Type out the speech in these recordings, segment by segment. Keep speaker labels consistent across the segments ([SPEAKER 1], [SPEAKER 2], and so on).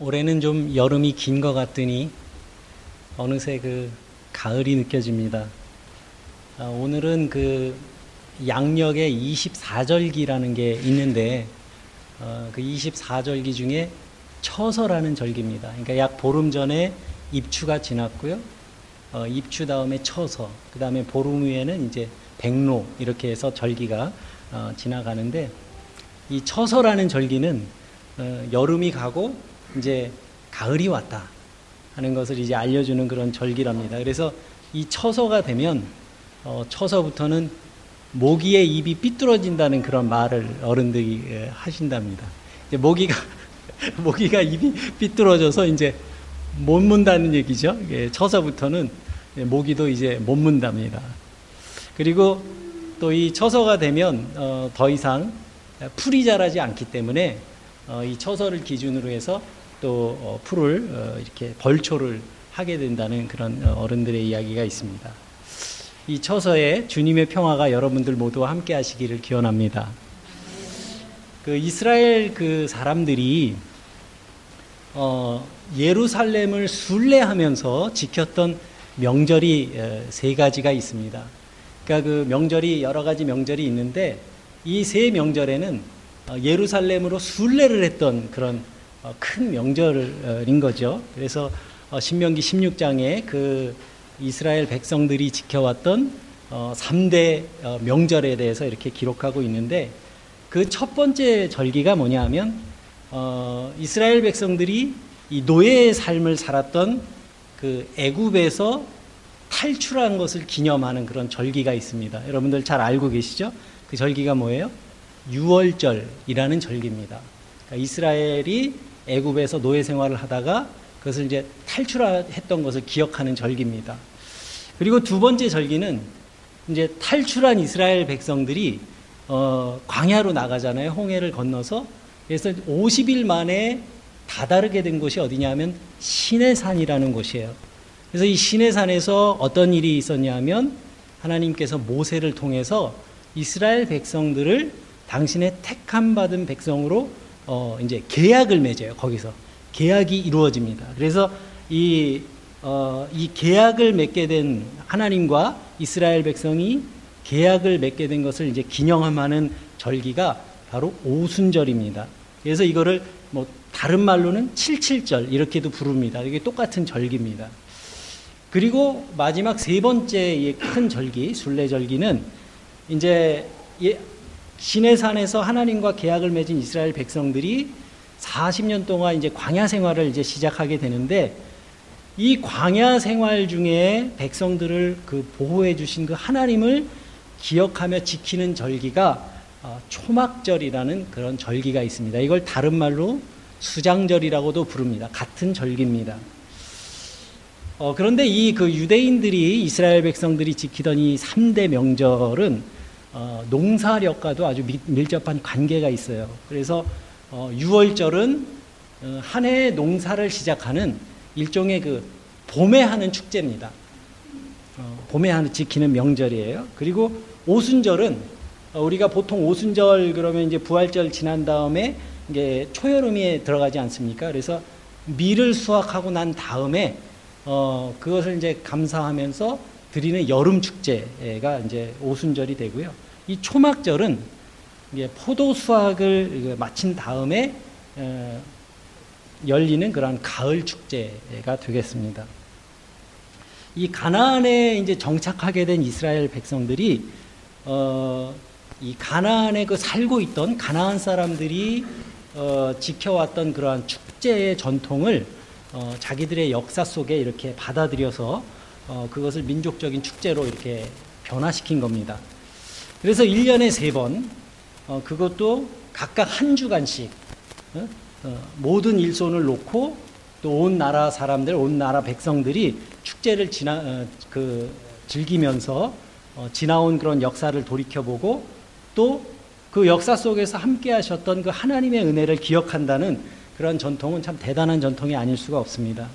[SPEAKER 1] 올해는 좀 여름이 긴 것 같더니 어느새 그 가을이 느껴집니다. 아, 오늘은 그 양력의 24절기라는 게 있는데 어, 그 24절기 중에 처서라는 절기입니다. 그러니까 약 보름 전에 입추가 지났고요. 어, 입추 다음에 처서, 그 다음에 보름 후에는 이제 백로 이렇게 해서 절기가 어, 지나가는데 이 처서라는 절기는 어, 여름이 가고 이제 가을이 왔다 하는 것을 이제 알려주는 그런 절기랍니다. 그래서 이 처서가 되면 어, 처서부터는 모기의 입이 삐뚤어진다는 그런 말을 어른들이 예, 하신답니다. 이제 모기가 모기가 입이 삐뚤어져서 이제 못 문다는 얘기죠. 예, 처서부터는 모기도 이제 못 문답니다. 그리고 또 이 처서가 되면 어, 더 이상 풀이 자라지 않기 때문에 어, 이 처서를 기준으로 해서 또 어, 풀을 어, 이렇게 벌초를 하게 된다는 그런 어, 어른들의 이야기가 있습니다. 이 처서에 주님의 평화가 여러분들 모두와 함께 하시기를 기원합니다. 그 이스라엘 그 사람들이 어, 예루살렘을 순례하면서 지켰던 명절이 세 가지가 있습니다. 그러니까 그 명절이 여러 가지 명절이 있는데 이 세 명절에는 어, 예루살렘으로 순례를 했던 그런 어, 큰 명절인 거죠. 그래서 어, 신명기 16장에 그 이스라엘 백성들이 지켜왔던 3대 명절에 대해서 이렇게 기록하고 있는데 그 첫 번째 절기가 뭐냐 하면 이스라엘 백성들이 이 노예의 삶을 살았던 그 애굽에서 탈출한 것을 기념하는 그런 절기가 있습니다. 여러분들 잘 알고 계시죠? 그 절기가 뭐예요? 유월절이라는 절기입니다. 그러니까 이스라엘이 애굽에서 노예 생활을 하다가 그것을 이제 탈출했던 것을 기억하는 절기입니다. 그리고 두 번째 절기는 이제 탈출한 이스라엘 백성들이 어, 광야로 나가잖아요. 홍해를 건너서 그래서 50일 만에 다다르게 된 곳이 어디냐면 시내산이라는 곳이에요. 그래서 이 시내산에서 어떤 일이 있었냐면 하나님께서 모세를 통해서 이스라엘 백성들을 당신의 택함 받은 백성으로 어 이제 계약을 맺어요. 거기서 계약이 이루어집니다. 그래서 이, 어, 이 계약을 맺게 된 하나님과 이스라엘 백성이 계약을 맺게 된 것을 이제 기념하는 절기가 바로 오순절입니다. 그래서 이거를 뭐 다른 말로는 칠칠절 이렇게도 부릅니다. 이게 똑같은 절기입니다. 그리고 마지막 세 번째 큰 절기, 순례절기는 이제 시내산에서 하나님과 계약을 맺은 이스라엘 백성들이 40년 동안 이제 광야 생활을 이제 시작하게 되는데 이 광야 생활 중에 백성들을 그 보호해 주신 그 하나님을 기억하며 지키는 절기가 어, 초막절이라는 그런 절기가 있습니다. 이걸 다른 말로 수장절이라고도 부릅니다. 같은 절기입니다. 어, 그런데 이 그 유대인들이 이스라엘 백성들이 지키던 이 3대 명절은 어, 농사력과도 아주 미, 밀접한 관계가 있어요. 그래서 어, 6월절은 어, 한 해의 농사를 시작하는 일종의 그 봄에 하는 축제입니다. 어, 봄에 하는 지키는 명절이에요. 그리고 오순절은 어, 우리가 보통 오순절 그러면 이제 부활절 지난 다음에 이게 초여름에 들어가지 않습니까? 그래서 밀을 수확하고 난 다음에 어 그것을 이제 감사하면서 드리는 여름 축제가 이제 오순절이 되고요. 이 초막절은 포도 수확을 마친 다음에 어 열리는 그러한 가을 축제가 되겠습니다. 이 가나안에 이제 정착하게 된 이스라엘 백성들이 어, 이 가나안에 그 살고 있던 가나안 사람들이 어, 지켜왔던 그러한 축제의 전통을 어, 자기들의 역사 속에 이렇게 받아들여서 어, 그것을 민족적인 축제로 이렇게 변화시킨 겁니다. 그래서 1년에 세 번, 어, 그것도 각각 한 주간씩 어, 어, 모든 일손을 놓고 또 온 나라 사람들, 온 나라 백성들이 축제를 지나, 어, 그, 즐기면서 지나온 그런 역사를 돌이켜보고 또 그 역사 속에서 함께 하셨던 그 하나님의 은혜를 기억한다는 그런 전통은 참 대단한 전통이 아닐 수가 없습니다.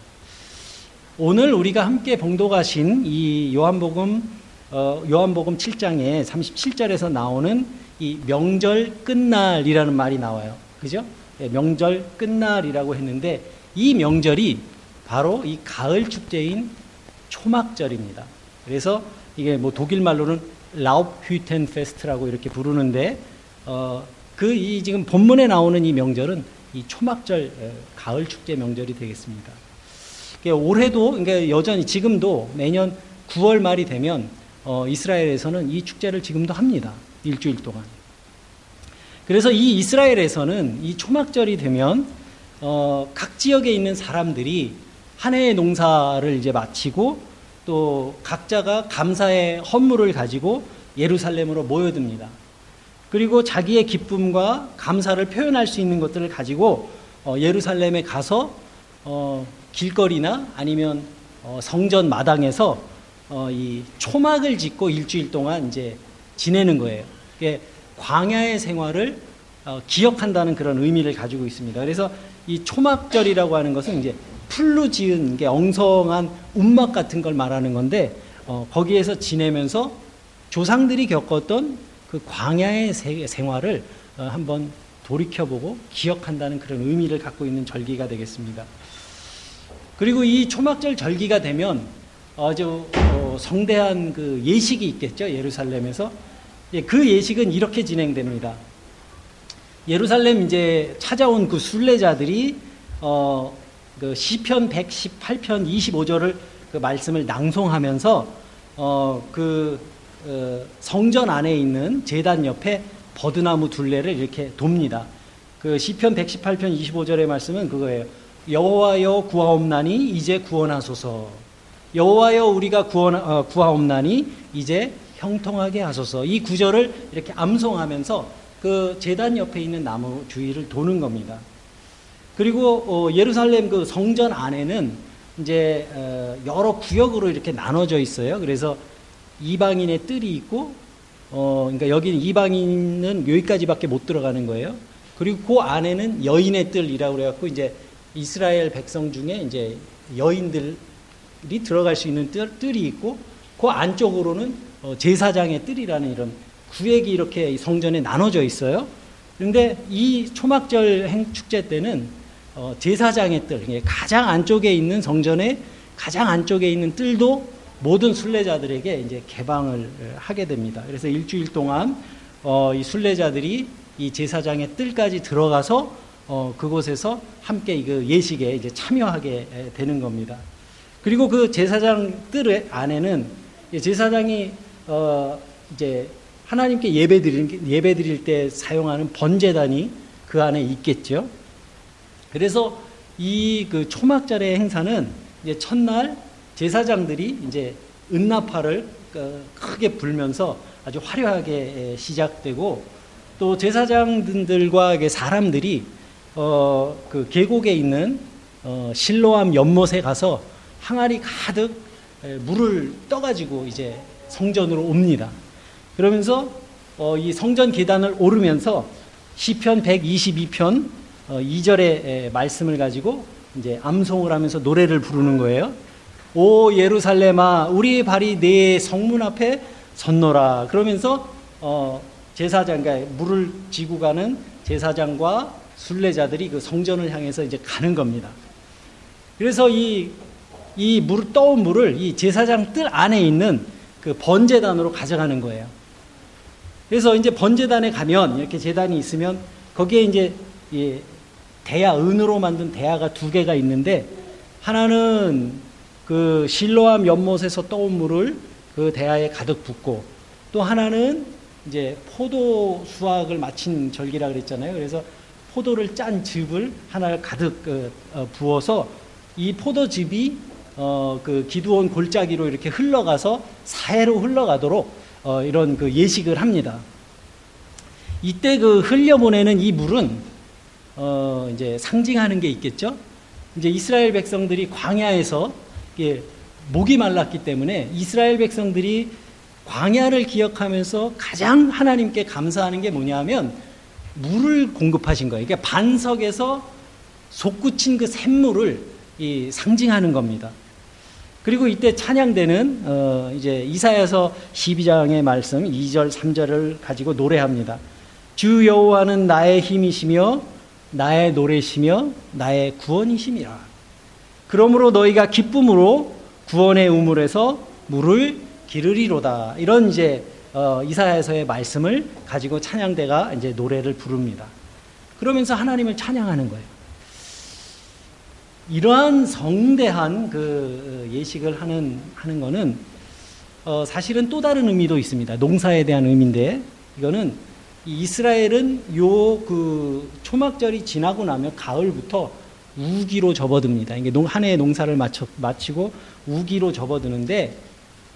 [SPEAKER 1] 오늘 우리가 함께 봉독하신 이 요한복음 어, 요한복음 7장에 37절에서 나오는 이 명절 끝날이라는 말이 나와요. 그죠? 예, 명절 끝날이라고 했는데 이 명절이 바로 이 가을 축제인 초막절입니다. 그래서 이게 뭐 독일 말로는 라우프히텐 페스트라고 이렇게 부르는데 어, 그 이 지금 본문에 나오는 이 명절은 이 초막절 가을 축제 명절이 되겠습니다. 올해도 그러니까 여전히 지금도 매년 9월 말이 되면 어, 이스라엘에서는 이 축제를 지금도 합니다. 일주일 동안. 그래서 이 이스라엘에서는 이 초막절이 되면 어, 각 지역에 있는 사람들이 한 해의 농사를 이제 마치고 또 각자가 감사의 헌물을 가지고 예루살렘으로 모여듭니다. 그리고 자기의 기쁨과 감사를 표현할 수 있는 것들을 가지고 어, 예루살렘에 가서 어, 길거리나 아니면 어, 성전 마당에서 어, 이 초막을 짓고 일주일 동안 이제 지내는 거예요. 이게 광야의 생활을 어, 기억한다는 그런 의미를 가지고 있습니다. 그래서 이 초막절이라고 하는 것은 이제 풀로 지은 게 엉성한 움막 같은 걸 말하는 건데 어, 거기에서 지내면서 조상들이 겪었던 그 광야의 생활을 어, 한번 돌이켜보고 기억한다는 그런 의미를 갖고 있는 절기가 되겠습니다. 그리고 이 초막절 절기가 되면 아주 어, 성대한 그 예식이 있겠죠 예루살렘에서 예, 그 예식은 이렇게 진행됩니다. 예루살렘 이제 찾아온 그 순례자들이 어, 그 시편 118편 25절을 그 말씀을 낭송하면서 어, 그 어, 성전 안에 있는 제단 옆에 버드나무 둘레를 이렇게 돕니다. 그 시편 118편 25절의 말씀은 그거예요. 여호와여 구하옵나니 이제 구원하소서. 여호와여 우리가 구원 어, 구하옵나니 이제 형통하게 하소서. 이 구절을 이렇게 암송하면서 그 제단 옆에 있는 나무 주위를 도는 겁니다. 그리고 어, 예루살렘 그 성전 안에는 이제 어, 여러 구역으로 이렇게 나눠져 있어요. 그래서 이방인의 뜰이 있고, 어, 그러니까 여기는 이방인은 여기까지밖에 못 들어가는 거예요. 그리고 그 안에는 여인의 뜰이라고 그래갖고 이제 이스라엘 백성 중에 이제 여인들이 들어갈 수 있는 뜰, 뜰이 있고, 그 안쪽으로는 어, 제사장의 뜰이라는 이런 구획이 이렇게 성전에 나눠져 있어요. 그런데 이 초막절 행 축제 때는 어, 제사장의 뜰, 가장 안쪽에 있는 성전의 가장 안쪽에 있는 뜰도 모든 순례자들에게 이제 개방을 하게 됩니다. 그래서 일주일 동안 어, 이 순례자들이 이 제사장의 뜰까지 들어가서 어, 그곳에서 함께 그 예식에 이제 참여하게 되는 겁니다. 그리고 그 제사장 뜰 안에는 제사장이 어, 이제 하나님께 예배 드릴, 예배 드릴 때 사용하는 번제단이 그 안에 있겠죠. 그래서 이 그 초막절의 행사는 이제 첫날 제사장들이 이제 은나파를 그 크게 불면서 아주 화려하게 시작되고 또 제사장들과 사람들이 어 그 계곡에 있는 어 실로암 연못에 가서 항아리 가득 물을 떠가지고 이제 성전으로 옵니다. 그러면서 어 이 성전 계단을 오르면서 시편 122편 어, 2절의 말씀을 가지고 이제 암송을 하면서 노래를 부르는 거예요. 오 예루살렘아 우리 발이 네 성문 앞에 섰노라 그러면서 어, 제사장 그러니까 물을 지고 가는 제사장과 순례자들이 그 성전을 향해서 이제 가는 겁니다. 그래서 이 이 물 떠온 물을 이 제사장 뜰 안에 있는 그 번제단으로 가져가는 거예요. 그래서 이제 번제단에 가면 이렇게 제단이 있으면 거기에 이제 예, 대야 은으로 만든 대야가 두 개가 있는데 하나는 그 실로암 연못에서 떠온 물을 그 대야에 가득 붓고 또 하나는 이제 포도 수확을 마친 절기라 그랬잖아요. 그래서 포도를 짠 즙을 하나를 가득 그, 어, 부어서 이 포도즙이 어, 그 기두온 골짜기로 이렇게 흘러가서 사해로 흘러가도록 어, 이런 그 예식을 합니다. 이때 그 흘려보내는 이 물은 어, 이제 상징하는 게 있겠죠. 이제 이스라엘 백성들이 광야에서 목이 말랐기 때문에 이스라엘 백성들이 광야를 기억하면서 가장 하나님께 감사하는 게 뭐냐면 물을 공급하신 거예요. 그러니까 반석에서 솟구친 그 샘물을 이 상징하는 겁니다. 그리고 이때 찬양대는 어 이제 이사야서 12장의 말씀 2절 3절을 가지고 노래합니다. 주 여호와는 나의 힘이시며 나의 노래시며 나의 구원이심이라. 그러므로 너희가 기쁨으로 구원의 우물에서 물을 기르리로다. 이런 이제 어, 이사야서의 말씀을 가지고 찬양대가 이제 노래를 부릅니다. 그러면서 하나님을 찬양하는 거예요. 이러한 성대한 그 예식을 하는 하는 거는 어, 사실은 또 다른 의미도 있습니다. 농사에 대한 의미인데 이거는 이스라엘은 요 그 초막절이 지나고 나면 가을부터 우기로 접어듭니다. 이게 한 해의 농사를 마쳐, 마치고 우기로 접어드는데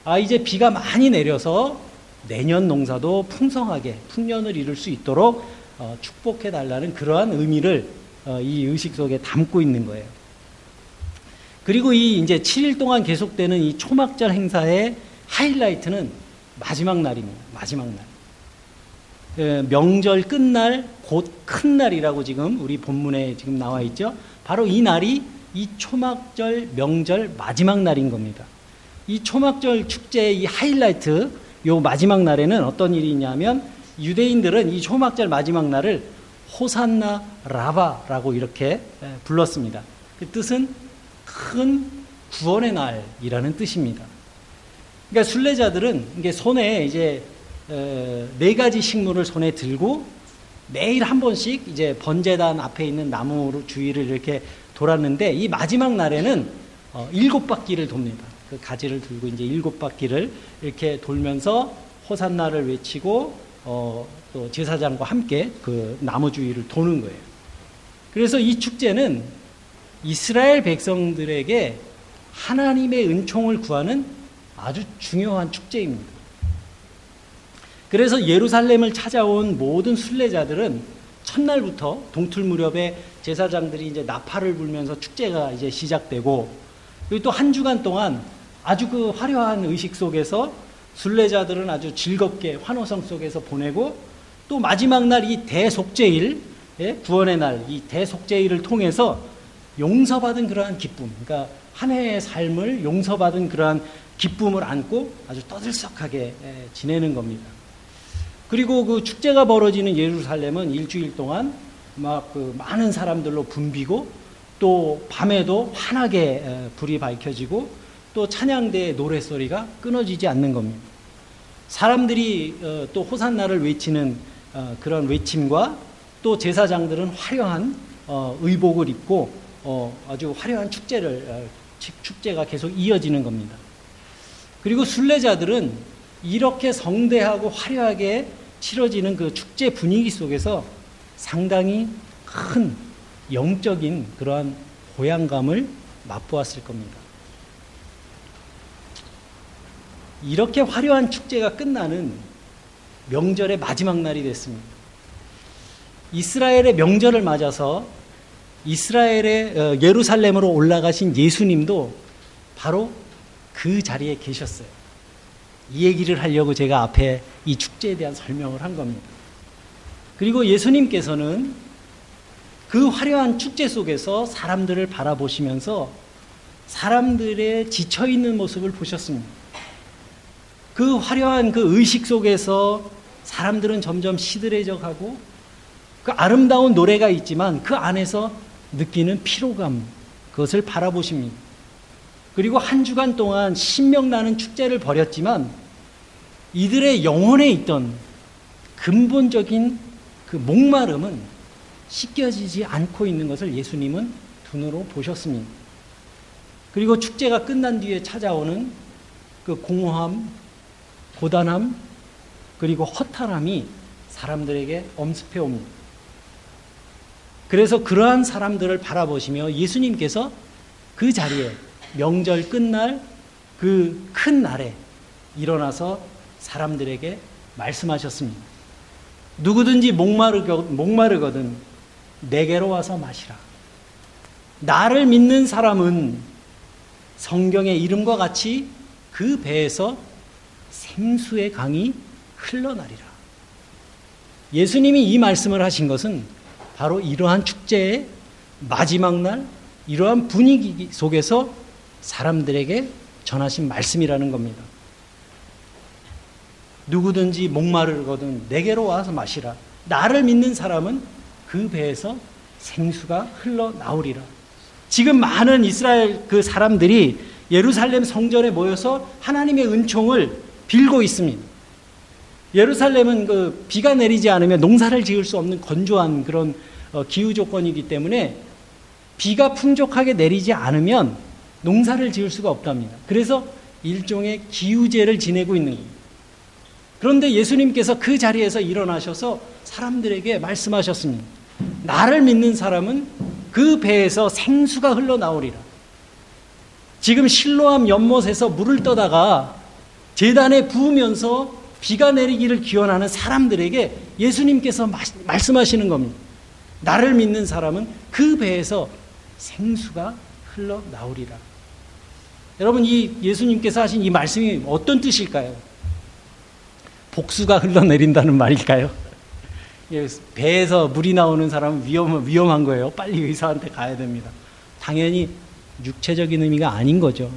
[SPEAKER 1] 아 이제 비가 많이 내려서 내년 농사도 풍성하게 풍년을 이룰 수 있도록 어, 축복해 달라는 그러한 의미를 어, 이 의식 속에 담고 있는 거예요. 그리고 이 이제 7일 동안 계속되는 이 초막절 행사의 하이라이트는 마지막 날입니다. 마지막 날. 예, 명절 끝날 곧 큰 날이라고 지금 우리 본문에 지금 나와 있죠. 바로 이 날이 이 초막절 명절 마지막 날인 겁니다. 이 초막절 축제의 이 하이라이트 요 마지막 날에는 어떤 일이 있냐면 유대인들은 이 초막절 마지막 날을 호산나 라바라고 이렇게 예, 불렀습니다. 그 뜻은 큰 구원의 날이라는 뜻입니다. 그러니까 순례자들은 이게 손에 이제 어, 네 가지 식물을 손에 들고 매일 한 번씩 이제 번제단 앞에 있는 나무 주위를 이렇게 돌았는데 이 마지막 날에는 어, 일곱 바퀴를 돕니다. 그 가지를 들고 이제 일곱 바퀴를 이렇게 돌면서 호산나를 외치고 어, 또 제사장과 함께 그 나무 주위를 도는 거예요. 그래서 이 축제는 이스라엘 백성들에게 하나님의 은총을 구하는 아주 중요한 축제입니다. 그래서 예루살렘을 찾아온 모든 순례자들은 첫날부터 동틀 무렵에 제사장들이 이제 나팔을 불면서 축제가 이제 시작되고 그리고 또 한 주간 동안 아주 그 화려한 의식 속에서 순례자들은 아주 즐겁게 환호성 속에서 보내고 또 마지막 날 이 대속제일 예, 구원의 날 이 대속제일을 통해서 용서받은 그러한 기쁨 그러니까 한 해의 삶을 용서받은 그러한 기쁨을 안고 아주 떠들썩하게 예, 지내는 겁니다. 그리고 그 축제가 벌어지는 예루살렘은 일주일 동안 막 그 많은 사람들로 붐비고 또 밤에도 환하게 불이 밝혀지고 또 찬양대의 노래소리가 끊어지지 않는 겁니다. 사람들이 어, 또 호산나를 외치는 어, 그런 외침과 또 제사장들은 화려한 어, 의복을 입고 아주 화려한 축제를 축제가 계속 이어지는 겁니다. 그리고 순례자들은 이렇게 성대하고 화려하게 치러지는 그 축제 분위기 속에서 상당히 큰 영적인 그러한 고향감을 맛보았을 겁니다. 이렇게 화려한 축제가 끝나는 명절의 마지막 날이 됐습니다. 이스라엘의 명절을 맞아서 이스라엘의 어, 예루살렘으로 올라가신 예수님도 바로 그 자리에 계셨어요. 이 얘기를 하려고 제가 앞에 이 축제에 대한 설명을 한 겁니다. 그리고 예수님께서는 그 화려한 축제 속에서 사람들을 바라보시면서 사람들의 지쳐 있는 모습을 보셨습니다. 그 화려한 그 의식 속에서 사람들은 점점 시들해져 가고 그 아름다운 노래가 있지만 그 안에서 느끼는 피로감, 그것을 바라보십니다. 그리고 한 주간 동안 신명나는 축제를 벌였지만 이들의 영혼에 있던 근본적인 그 목마름은 씻겨지지 않고 있는 것을 예수님은 눈으로 보셨습니다. 그리고 축제가 끝난 뒤에 찾아오는 그 공허함, 고단함, 그리고 허탈함이 사람들에게 엄습해 옵니다. 그래서 그러한 사람들을 바라보시며 예수님께서 그 자리에 명절 끝날 그 큰 날에 일어나서 사람들에게 말씀하셨습니다. 누구든지 목마르거든 내게로 와서 마시라. 나를 믿는 사람은 성경의 이름과 같이 그 배에서 생수의 강이 흘러나리라. 예수님이 이 말씀을 하신 것은 바로 이러한 축제의 마지막 날, 이러한 분위기 속에서 사람들에게 전하신 말씀이라는 겁니다. 누구든지 목마르거든 내게로 와서 마시라. 나를 믿는 사람은 그 배에서 생수가 흘러나오리라. 지금 많은 이스라엘 그 사람들이 예루살렘 성전에 모여서 하나님의 은총을 빌고 있습니다. 예루살렘은 그 비가 내리지 않으면 농사를 지을 수 없는 건조한 그런 어, 기후 조건이기 때문에 비가 풍족하게 내리지 않으면 농사를 지을 수가 없답니다. 그래서 일종의 기후제를 지내고 있는 겁니다. 그런데 예수님께서 그 자리에서 일어나셔서 사람들에게 말씀하셨습니다. 나를 믿는 사람은 그 배에서 생수가 흘러나오리라. 지금 실로암 연못에서 물을 떠다가 재단에 부으면서 비가 내리기를 기원하는 사람들에게 예수님께서 말씀하시는 겁니다. 나를 믿는 사람은 그 배에서 생수가 흘러나오리라. 여러분, 이 예수님께서 하신 이 말씀이 어떤 뜻일까요? 복수가 흘러내린다는 말일까요? 예, 배에서 물이 나오는 사람은 위험, 위험한 거예요. 빨리 의사한테 가야 됩니다. 당연히 육체적인 의미가 아닌 거죠.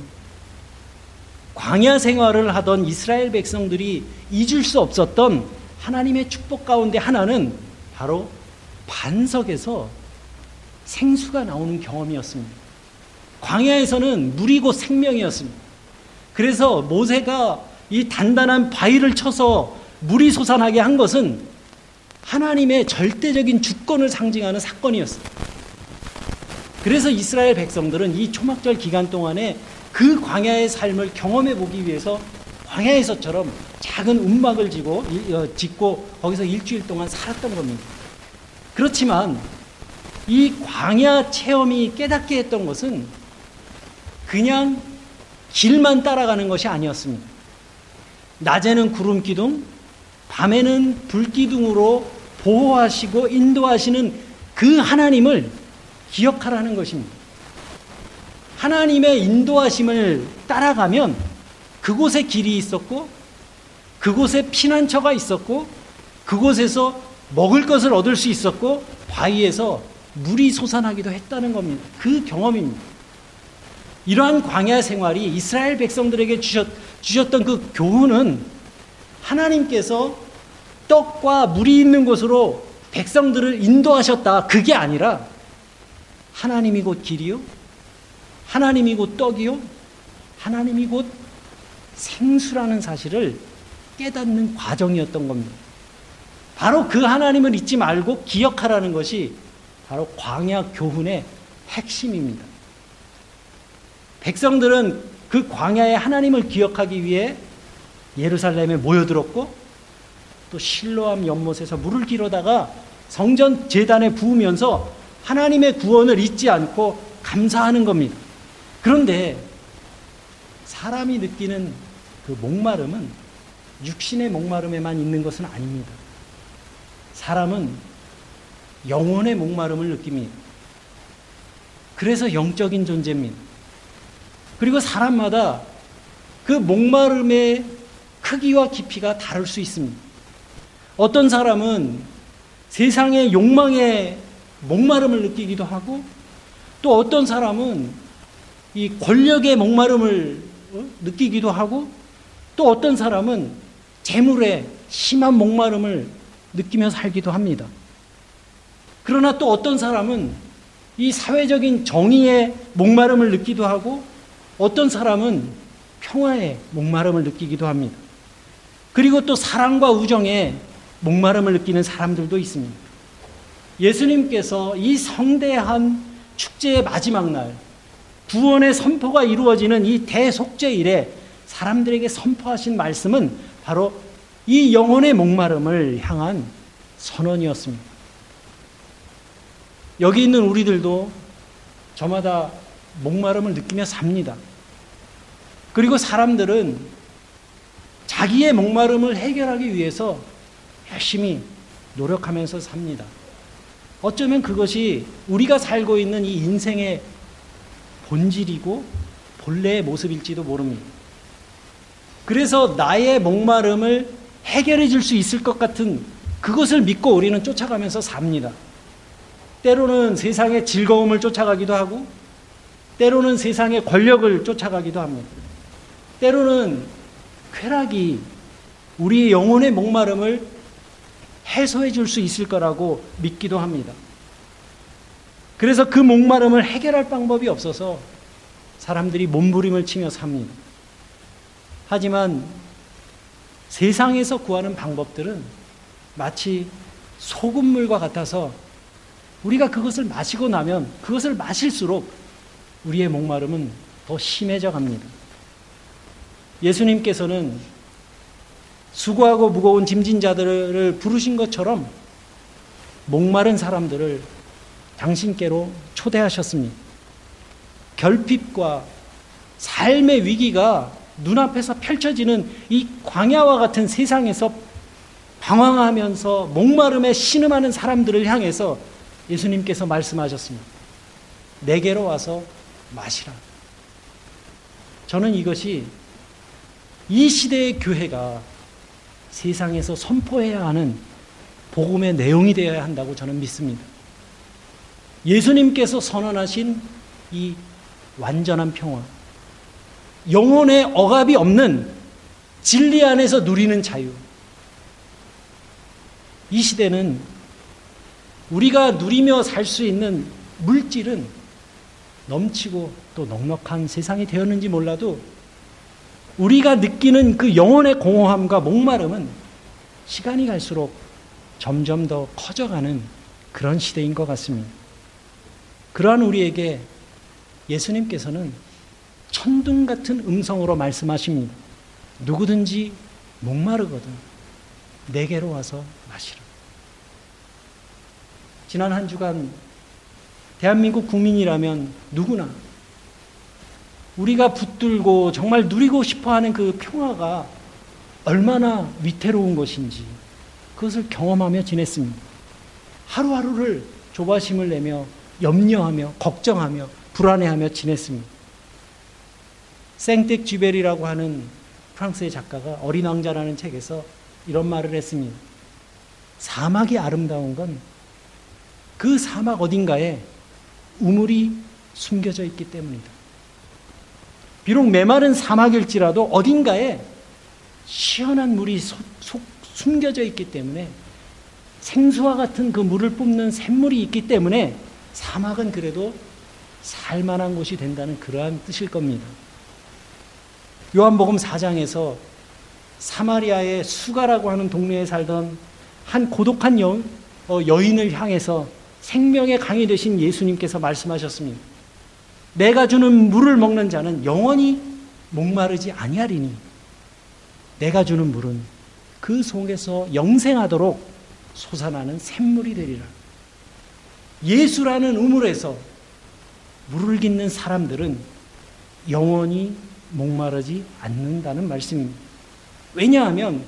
[SPEAKER 1] 광야 생활을 하던 이스라엘 백성들이 잊을 수 없었던 하나님의 축복 가운데 하나는 바로 반석에서 생수가 나오는 경험이었습니다. 광야에서는 물이 곧 생명이었습니다. 그래서 모세가 이 단단한 바위를 쳐서 물이 솟아나게 한 것은 하나님의 절대적인 주권을 상징하는 사건이었습니다. 그래서 이스라엘 백성들은 이 초막절 기간 동안에 그 광야의 삶을 경험해 보기 위해서 광야에서처럼 작은 움막을 지고, 어, 짓고 거기서 일주일 동안 살았던 겁니다. 그렇지만 이 광야 체험이 깨닫게 했던 것은 그냥 길만 따라가는 것이 아니었습니다. 낮에는 구름 기둥, 밤에는 불 기둥으로 보호하시고 인도하시는 그 하나님을 기억하라는 것입니다. 하나님의 인도하심을 따라가면 그곳에 길이 있었고 그곳에 피난처가 있었고 그곳에서 먹을 것을 얻을 수 있었고 바위에서 물이 솟아나기도 했다는 겁니다. 그 경험입니다. 이러한 광야 생활이 이스라엘 백성들에게 주셨, 주셨던 그 교훈은 하나님께서 떡과 물이 있는 곳으로 백성들을 인도하셨다. 그게 아니라 하나님이 곧 길이요. 하나님이 곧 떡이요. 하나님이 곧 생수라는 사실을 깨닫는 과정이었던 겁니다. 바로 그 하나님을 잊지 말고 기억하라는 것이 바로 광야 교훈의 핵심입니다. 백성들은 그 광야의 하나님을 기억하기 위해 예루살렘에 모여들었고 또 실로암 연못에서 물을 길어다가 성전 재단에 부으면서 하나님의 구원을 잊지 않고 감사하는 겁니다. 그런데 사람이 느끼는 그 목마름은 육신의 목마름에만 있는 것은 아닙니다. 사람은 영혼의 목마름을 느낍니다. 그래서 영적인 존재입니다. 그리고 사람마다 그 목마름의 크기와 깊이가 다를 수 있습니다. 어떤 사람은 세상의 욕망에 목마름을 느끼기도 하고 또 어떤 사람은 이 권력의 목마름을 어, 느끼기도 하고 또 어떤 사람은 재물의 심한 목마름을 느끼며 살기도 합니다. 그러나 또 어떤 사람은 이 사회적인 정의의 목마름을 느끼기도 하고 어떤 사람은 평화의 목마름을 느끼기도 합니다. 그리고 또 사랑과 우정의 목마름을 느끼는 사람들도 있습니다. 예수님께서 이 성대한 축제의 마지막 날, 구원의 선포가 이루어지는 이 대속죄일에 사람들에게 선포하신 말씀은 바로 이 영혼의 목마름을 향한 선언이었습니다. 여기 있는 우리들도 저마다 목마름을 느끼며 삽니다. 그리고 사람들은 자기의 목마름을 해결하기 위해서 열심히 노력하면서 삽니다. 어쩌면 그것이 우리가 살고 있는 이 인생의 본질이고 본래의 모습일지도 모릅니다. 그래서 나의 목마름을 해결해 줄 수 있을 것 같은 그것을 믿고 우리는 쫓아가면서 삽니다. 때로는 세상의 즐거움을 쫓아가기도 하고, 때로는 세상의 권력을 쫓아가기도 합니다. 때로는 쾌락이 우리의 영혼의 목마름을 해소해 줄 수 있을 거라고 믿기도 합니다. 그래서 그 목마름을 해결할 방법이 없어서 사람들이 몸부림을 치며 삽니다. 하지만 세상에서 구하는 방법들은 마치 소금물과 같아서 우리가 그것을 마시고 나면 그것을 마실수록 우리의 목마름은 더 심해져 갑니다. 예수님께서는 수고하고 무거운 짐진 자들을 부르신 것처럼 목마른 사람들을 당신께로 초대하셨습니다. 결핍과 삶의 위기가 눈앞에서 펼쳐지는 이 광야와 같은 세상에서 방황하면서 목마름에 신음하는 사람들을 향해서 예수님께서 말씀하셨습니다. 내게로 와서 마시라. 저는 이것이 이 시대의 교회가 세상에서 선포해야 하는 복음의 내용이 되어야 한다고 저는 믿습니다. 예수님께서 선언하신 이 완전한 평화, 영혼의 억압이 없는 진리 안에서 누리는 자유. 이 시대는 우리가 누리며 살 수 있는 물질은 넘치고 또 넉넉한 세상이 되었는지 몰라도 우리가 느끼는 그 영혼의 공허함과 목마름은 시간이 갈수록 점점 더 커져가는 그런 시대인 것 같습니다. 그러한 우리에게 예수님께서는 천둥 같은 음성으로 말씀하십니다. 누구든지 목마르거든 내게로 와서 마시라. 지난 한 주간 대한민국 국민이라면 누구나 우리가 붙들고 정말 누리고 싶어 하는 그 평화가 얼마나 위태로운 것인지 그것을 경험하며 지냈습니다. 하루하루를 조바심을 내며 염려하며 걱정하며 불안해하며 지냈습니다. 생텍 쥐벨이라고 하는 프랑스의 작가가 어린 왕자라는 책에서 이런 말을 했습니다. 사막이 아름다운 건 그 사막 어딘가에 우물이 숨겨져 있기 때문이다. 비록 메마른 사막일지라도 어딘가에 시원한 물이 소, 소, 숨겨져 있기 때문에 생수와 같은 그 물을 뿜는 샘물이 있기 때문에 사막은 그래도 살만한 곳이 된다는 그러한 뜻일 겁니다. 요한복음 4장에서 사마리아의 수가라고 하는 동네에 살던 한 고독한 여, 어, 여인을 향해서 생명의 강이 되신 예수님께서 말씀하셨습니다. 내가 주는 물을 먹는 자는 영원히 목마르지 아니하리니 내가 주는 물은 그 속에서 영생하도록 솟아나는 샘물이 되리라. 예수라는 우물에서 물을 깃는 사람들은 영원히 목마르지 않는다는 말씀입니다. 왜냐하면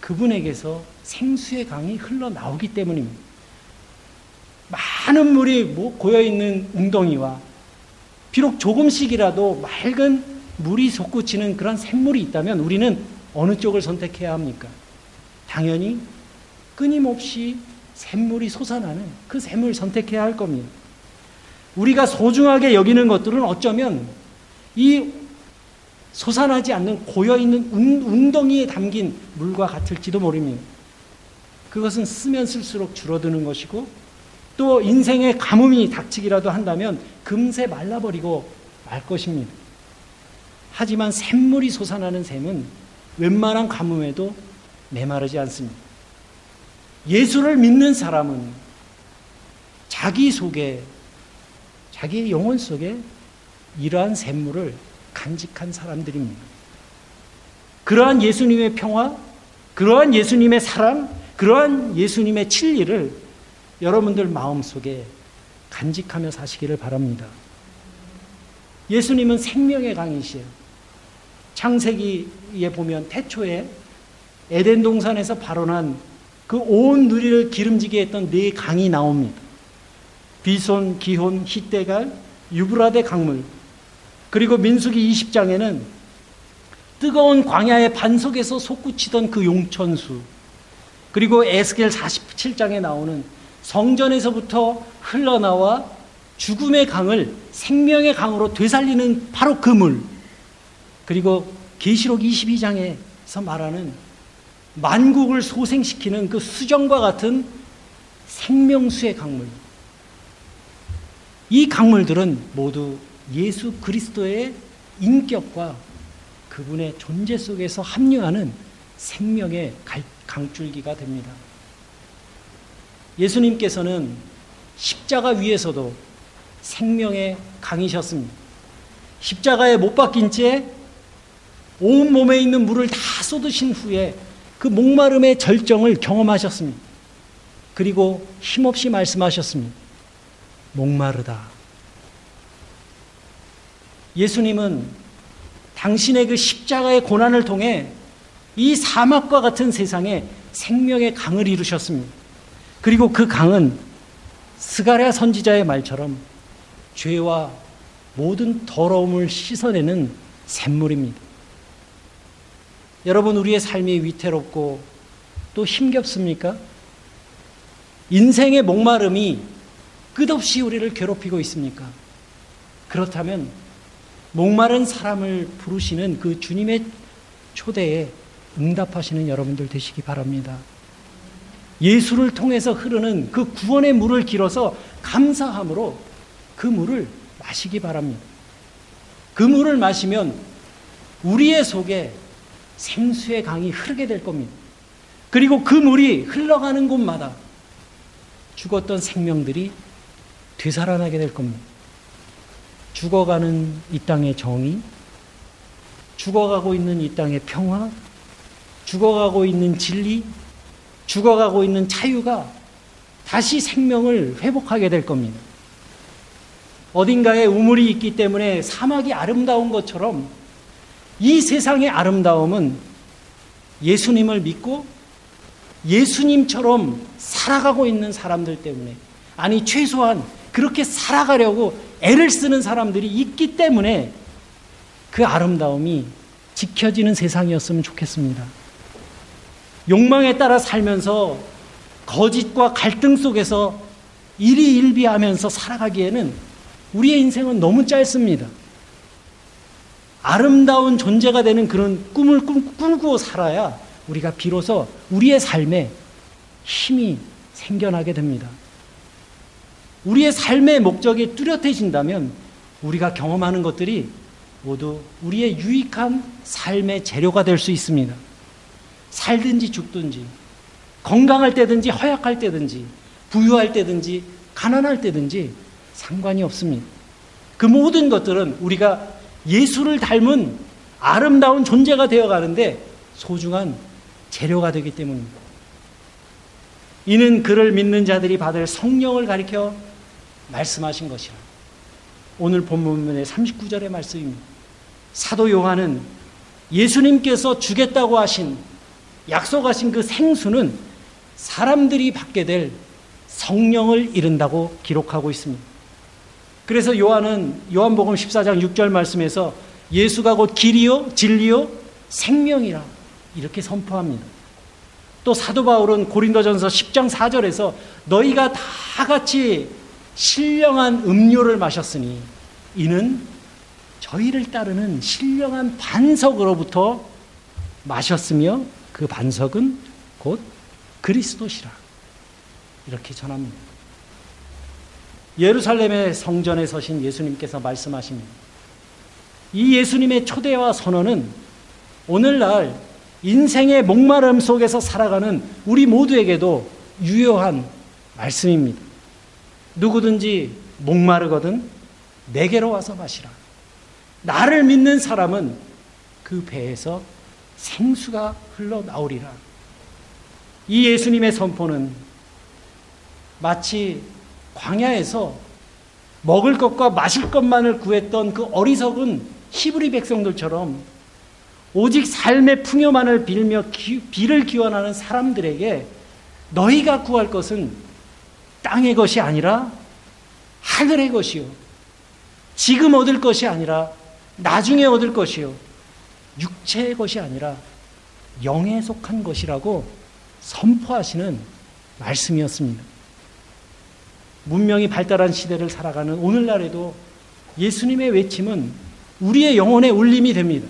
[SPEAKER 1] 그분에게서 생수의 강이 흘러나오기 때문입니다. 많은 물이 뭐 고여있는 웅덩이와 비록 조금씩이라도 맑은 물이 솟구치는 그런 샘물이 있다면 우리는 어느 쪽을 선택해야 합니까? 당연히 끊임없이 샘물이 솟아나는 그 샘을 선택해야 할 겁니다. 우리가 소중하게 여기는 것들은 어쩌면 이 솟아나지 않는 고여있는 웅덩이에 담긴 물과 같을지도 모릅니다. 그것은 쓰면 쓸수록 줄어드는 것이고 또 인생의 가뭄이 닥치기라도 한다면 금세 말라버리고 말 것입니다. 하지만 샘물이 솟아나는 샘은 웬만한 가뭄에도 메마르지 않습니다. 예수를 믿는 사람은 자기 속에, 자기의 영혼 속에 이러한 샘물을 간직한 사람들입니다. 그러한 예수님의 평화, 그러한 예수님의 사랑, 그러한 예수님의 진리를 여러분들 마음속에 간직하며 사시기를 바랍니다. 예수님은 생명의 강이시에요. 창세기에 보면 태초에 에덴 동산에서 발원한 그 온 누리를 기름지게 했던 네 강이 나옵니다. 비손, 기혼, 히데갈, 유브라데 강물, 그리고 민수기 20장에는 뜨거운 광야의 반석에서 솟구치던 그 용천수, 그리고 에스겔 47장에 나오는 성전에서부터 흘러나와 죽음의 강을 생명의 강으로 되살리는 바로 그 물. 그리고 계시록 22장에서 말하는 만국을 소생시키는 그 수정과 같은 생명수의 강물. 이 강물들은 모두 예수 그리스도의 인격과 그분의 존재 속에서 합류하는 생명의 강줄기가 됩니다. 예수님께서는 십자가 위에서도 생명의 강이셨습니다. 십자가에 못 박힌 채 온 몸에 있는 물을 다 쏟으신 후에 그 목마름의 절정을 경험하셨습니다. 그리고 힘없이 말씀하셨습니다. 목마르다. 예수님은 당신의 그 십자가의 고난을 통해 이 사막과 같은 세상에 생명의 강을 이루셨습니다. 그리고 그 강은 스가랴 선지자의 말처럼 죄와 모든 더러움을 씻어내는 샘물입니다. 여러분, 우리의 삶이 위태롭고 또 힘겹습니까? 인생의 목마름이 끝없이 우리를 괴롭히고 있습니까? 그렇다면 목마른 사람을 부르시는 그 주님의 초대에 응답하시는 여러분들 되시기 바랍니다. 예수를 통해서 흐르는 그 구원의 물을 길어서 감사함으로 그 물을 마시기 바랍니다. 그 물을 마시면 우리의 속에 생수의 강이 흐르게 될 겁니다. 그리고 그 물이 흘러가는 곳마다 죽었던 생명들이 되살아나게 될 겁니다. 죽어가는 이 땅의 정의, 죽어가고 있는 이 땅의 평화, 죽어가고 있는 진리, 죽어가고 있는 자유가 다시 생명을 회복하게 될 겁니다. 어딘가에 우물이 있기 때문에 사막이 아름다운 것처럼 이 세상의 아름다움은 예수님을 믿고 예수님처럼 살아가고 있는 사람들 때문에 아니 최소한 그렇게 살아가려고 애를 쓰는 사람들이 있기 때문에 그 아름다움이 지켜지는 세상이었으면 좋겠습니다. 욕망에 따라 살면서 거짓과 갈등 속에서 일희일비하면서 살아가기에는 우리의 인생은 너무 짧습니다. 아름다운 존재가 되는 그런 꿈을 꿈 꾸고 살아야 우리가 비로소 우리의 삶에 힘이 생겨나게 됩니다. 우리의 삶의 목적이 뚜렷해진다면 우리가 경험하는 것들이 모두 우리의 유익한 삶의 재료가 될 수 있습니다. 살든지 죽든지, 건강할 때든지 허약할 때든지, 부유할 때든지, 가난할 때든지 상관이 없습니다. 그 모든 것들은 우리가 예수를 닮은 아름다운 존재가 되어 가는데 소중한 재료가 되기 때문입니다. 이는 그를 믿는 자들이 받을 성령을 가리켜 말씀하신 것이라. 오늘 본문의 39절의 말씀입니다. 사도 요한은 예수님께서 주겠다고 하신 약속하신 그 생수는 사람들이 받게 될 성령을 이른다고 기록하고 있습니다. 그래서 요한은 요한복음 14장 6절 말씀에서 예수가 곧 길이요 진리요 생명이라 이렇게 선포합니다. 또 사도 바울은 고린도전서 10장 4절에서 너희가 다 같이 신령한 음료를 마셨으니 이는 저희를 따르는 신령한 반석으로부터 마셨으며 그 반석은 곧 그리스도시라. 이렇게 전합니다. 예루살렘의 성전에 서신 예수님께서 말씀하십니다. 이 예수님의 초대와 선언은 오늘날 인생의 목마름 속에서 살아가는 우리 모두에게도 유효한 말씀입니다. 누구든지 목마르거든 내게로 와서 마시라. 나를 믿는 사람은 그 배에서 생수가 흘러나오리라. 이 예수님의 선포는 마치 광야에서 먹을 것과 마실 것만을 구했던 그 어리석은 히브리 백성들처럼 오직 삶의 풍요만을 빌며 기, 비를 기원하는 사람들에게 너희가 구할 것은 땅의 것이 아니라 하늘의 것이요. 지금 얻을 것이 아니라 나중에 얻을 것이요. 육체의 것이 아니라 영에 속한 것이라고 선포하시는 말씀이었습니다. 문명이 발달한 시대를 살아가는 오늘날에도 예수님의 외침은 우리의 영혼의 울림이 됩니다.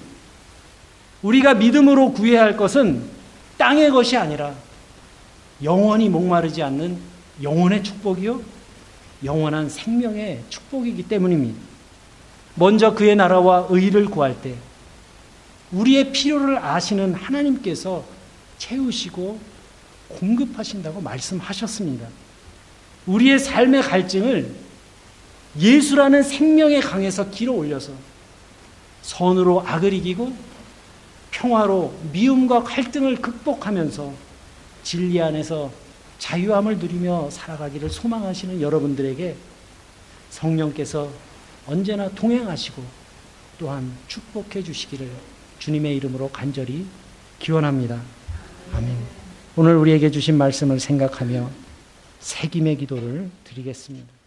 [SPEAKER 1] 우리가 믿음으로 구해야 할 것은 땅의 것이 아니라 영원히 목마르지 않는 영혼의 축복이요. 영원한 생명의 축복이기 때문입니다. 먼저 그의 나라와 의를 구할 때 우리의 필요를 아시는 하나님께서 채우시고 공급하신다고 말씀하셨습니다. 우리의 삶의 갈증을 예수라는 생명의 강에서 길어 올려서 선으로 악을 이기고 평화로 미움과 갈등을 극복하면서 진리 안에서 자유함을 누리며 살아가기를 소망하시는 여러분들에게 성령께서 언제나 동행하시고 또한 축복해 주시기를 주님의 이름으로 간절히 기원합니다. 아멘. 오늘 우리에게 주신 말씀을 생각하며 새김의 기도를 드리겠습니다.